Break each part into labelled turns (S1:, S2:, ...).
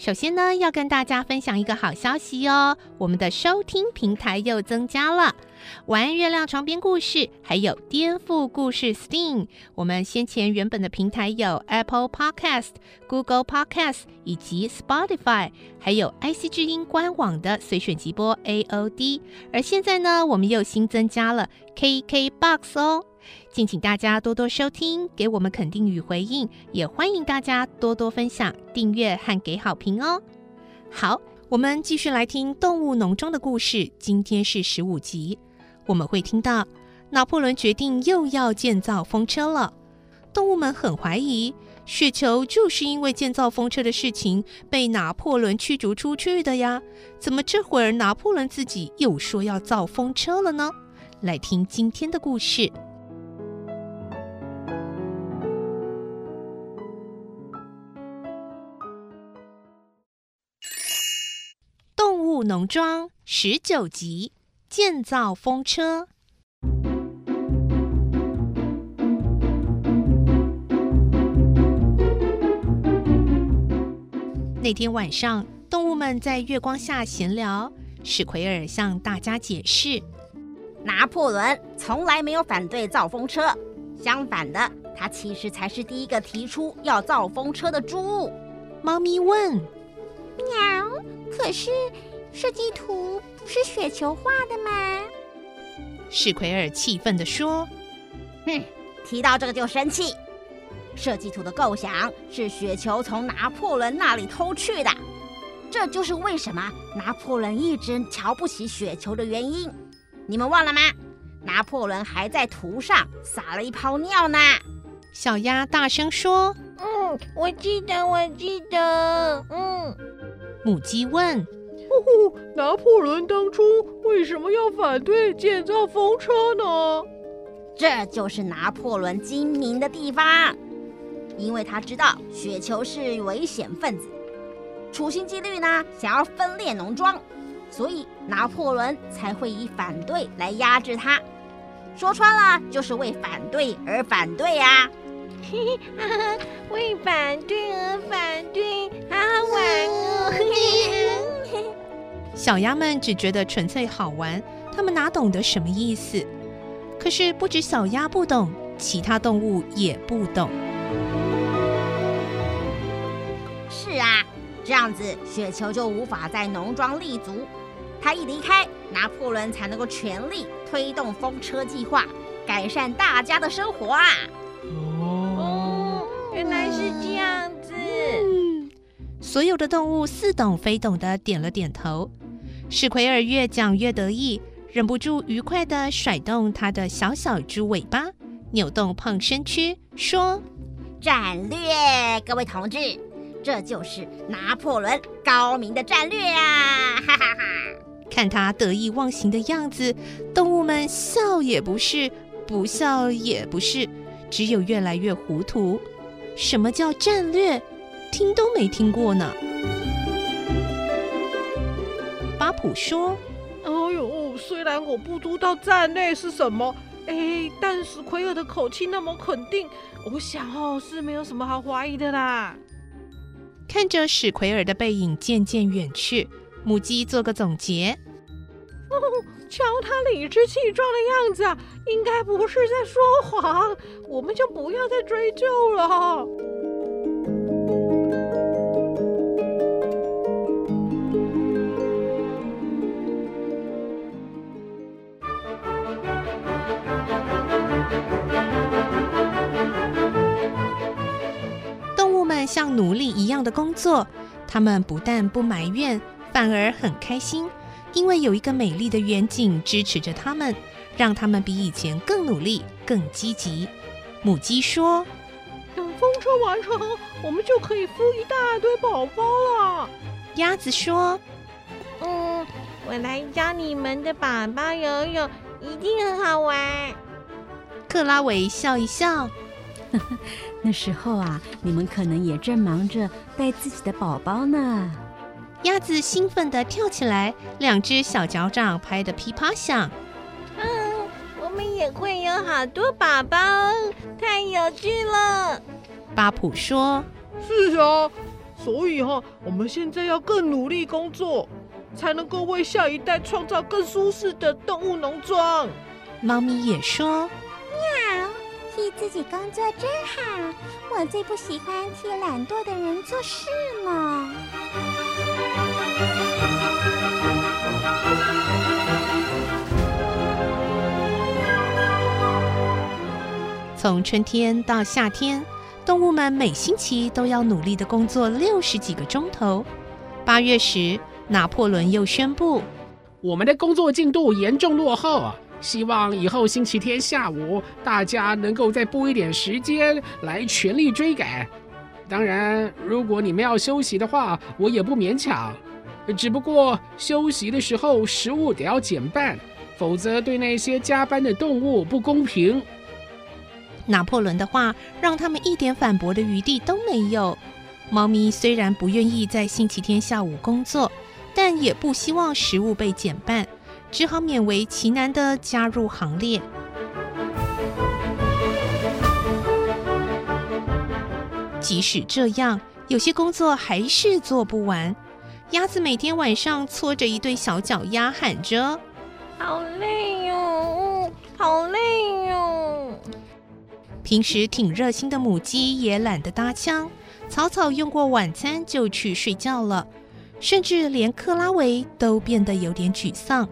S1: 首先呢，要跟大家分享一个好消息哦，我们的收听平台又增加了。晚安月亮床边故事，还有颠覆故事 Steam。我们先前原本的平台有 Apple Podcast、Google Podcast 以及 Spotify，还有 IC 之音官网的随选即播 AOD。而现在呢，我们又新增加了 KKBOX 哦。敬请大家多多收听，给我们肯定与回应，也欢迎大家多多分享、订阅和给好评哦。好，我们继续来听《动物农庄》的故事。今天是十五集，我们会听到拿破仑决定又要建造风车了。动物们很怀疑，雪球就是因为建造风车的事情被拿破仑驱逐出去的呀。怎么这会儿拿破仑自己又说要造风车了呢？来听今天的故事。农庄十九集，建造风车。那天晚上，动物们在月光下闲聊。史奎尔向大家解释：
S2: 拿破仑从来没有反对造风车，相反的，他其实才是第一个提出要造风车的猪。
S1: 猫咪问：“
S3: 喵，可是？”设计图不是雪球画的吗？
S1: 史奎尔气愤地说：“
S2: 哼，提到这个就生气。设计图的构想是雪球从拿破仑那里偷去的，这就是为什么拿破仑一直瞧不起雪球的原因。你们忘了吗？拿破仑还在图上撒了一泡尿呢。”
S1: 小鸭大声说：“
S3: 嗯，我记得，我记得。”嗯。
S1: 母
S4: 鸡问。拿破仑当初为什么要反对建造风车呢？
S2: 这就是拿破仑精明的地方，因为他知道雪球是危险分子，处心积虑呢想要分裂农庄，所以拿破仑才会以反对来压制他。说穿了，就是为反对而反对呀、啊！
S3: 嘿嘿哈哈，为反对而反对，好好玩哦！
S1: 小鸭们只觉得纯粹好玩，他们哪懂得什么意思？可是不止小鸭不懂，其他动物也不懂。
S2: 是啊，这样子雪球就无法在农庄立足。他一离开，拿破仑才能够全力推动风车计划，改善大家的生活啊！
S3: 哦，原来是这样子。
S1: 嗯，所有的动物似懂非懂的点了点头。史奎尔越讲越得意，忍不住愉快地甩动他的小小猪尾巴，扭动胖身躯，说：“
S2: 战略，各位同志，这就是拿破仑高明的战略啊！” 哈哈哈！
S1: 看他得意忘形的样子，动物们笑也不是，不笑也不是，只有越来越糊涂。什么叫战略？听都没听过呢。普说：“
S4: 哎呦，虽然我不知道站内是什么，哎，但是奎尔的口气那么肯定，我想哦是没有什么好怀疑的啦。”
S1: 看着史奎尔的背影渐渐远去，母鸡做个总结：“
S4: 哦，瞧他理直气壮的样子啊，应该不是在说谎。我们就不要再追究了。”
S1: 的工作，他们不但不埋怨，反而很开心，因为有一个美丽的远景支持着他们，让他们比以前更努力、更积极。母鸡说：“
S4: 等风车完成，我们就可以孵一大堆宝宝了。”
S1: 鸭子说：“
S3: 嗯，我来教你们的宝宝游泳，一定很好玩。”
S1: 克拉维笑一笑。
S5: 那时候啊，你们可能也正忙着带自己的宝宝呢。
S1: 鸭子兴奋地跳起来，两只小脚掌拍得噼啪响。
S3: 嗯，我们也会有好多宝宝，太有趣了。
S1: 巴普说：“
S4: 是啊，所以哈，我们现在要更努力工作，才能够为下一代创造更舒适的动物农庄。”
S1: 猫咪也说。
S6: 替自己工作真好，我最不喜欢替懒惰的人做事了。
S1: 从春天到夏天，动物们每星期都要努力的工作六十几个钟头。八月时，拿破仑又宣布：“
S7: 我们的工作进度严重落后啊！”希望以后星期天下午大家能够再拨一点时间来全力追赶。当然，如果你们要休息的话，我也不勉强。只不过休息的时候食物得要减半，否则对那些加班的动物不公平。
S1: 拿破仑的话让他们一点反驳的余地都没有。猫咪虽然不愿意在星期天下午工作，但也不希望食物被减半。只好勉为其难的加入行列。即使这样，有些工作还是做不完。鸭子每天晚上搓着一对小脚丫，喊着：“
S3: 好累哟，好累哟。”
S1: 平时挺热心的母鸡也懒得搭腔，草草用过晚餐就去睡觉了。甚至连克拉维都变得有点沮丧。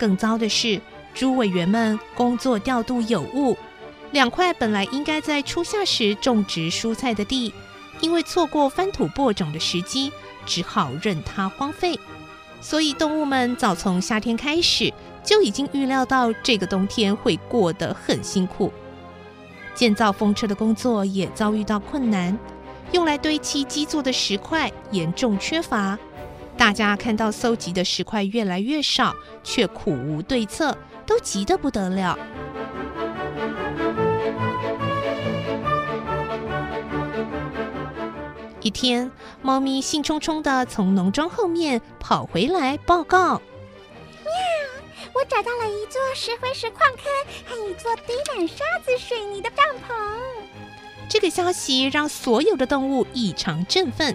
S1: 更糟的是，猪委员们工作调度有误，两块本来应该在初夏时种植蔬菜的地，因为错过翻土播种的时机，只好任它荒废。所以动物们早从夏天开始就已经预料到这个冬天会过得很辛苦。建造风车的工作也遭遇到困难，用来堆砌基座的石块严重缺乏。大家看到搜集的石块越来越少，却苦无对策，都急得不得了。一天，猫咪兴冲冲的从农庄后面跑回来报告：“
S6: 喵，我找到了一座石灰石矿坑和一座堆满沙子水泥的帐篷。”
S1: 这个消息让所有的动物异常振奋。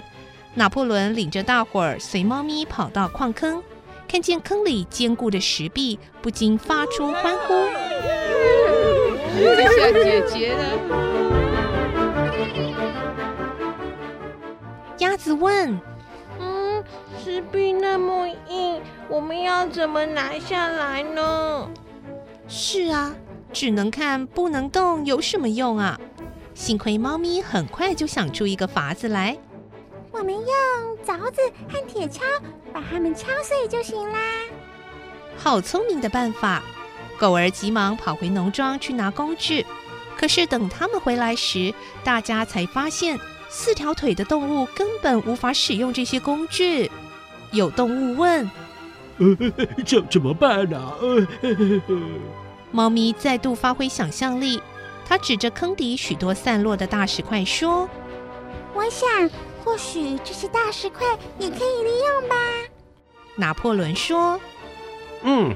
S1: 拿破仑领着大伙儿随猫咪跑到矿坑，看见坑里坚固的石壁，不禁发出欢呼。
S4: 谢谢姐姐的。
S1: 鸭子问：“
S3: 嗯，石壁那么硬，我们要怎么拿下来呢？”
S1: 是啊，只能看不能动，有什么用啊？幸亏猫咪很快就想出一个法子来。
S6: 我们用凿子和铁锹把它们敲碎就行啦。
S1: 好聪明的办法！狗儿急忙跑回农庄去拿工具。可是等他们回来时，大家才发现四条腿的动物根本无法使用这些工具。有动物问：“
S8: 呃，这怎么办呢？”
S1: 猫咪再度发挥想象力，它指着坑底许多散落的大石块说：“
S6: 我想。”或许这些大石块也可以利用吧。
S1: 拿破仑说：“
S7: 嗯，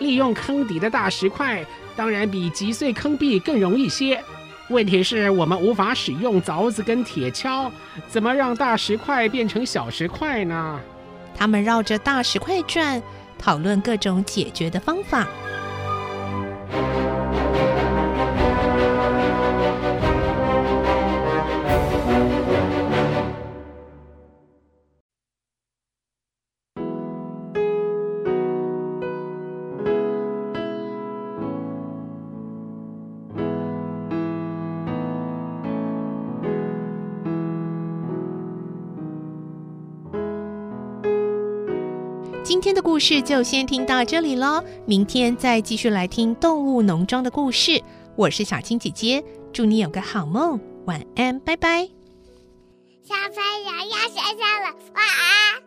S7: 利用坑底的大石块，当然比击碎坑壁更容易些。问题是我们无法使用凿子跟铁锹，怎么让大石块变成小石块呢？”
S1: 他们绕着大石块转，讨论各种解决的方法。今天的故事就先听到这里喽，明天再继续来听动物农庄的故事。我是小青姐姐，祝你有个好梦，晚安，拜拜。
S9: 小朋友要睡觉了，晚安。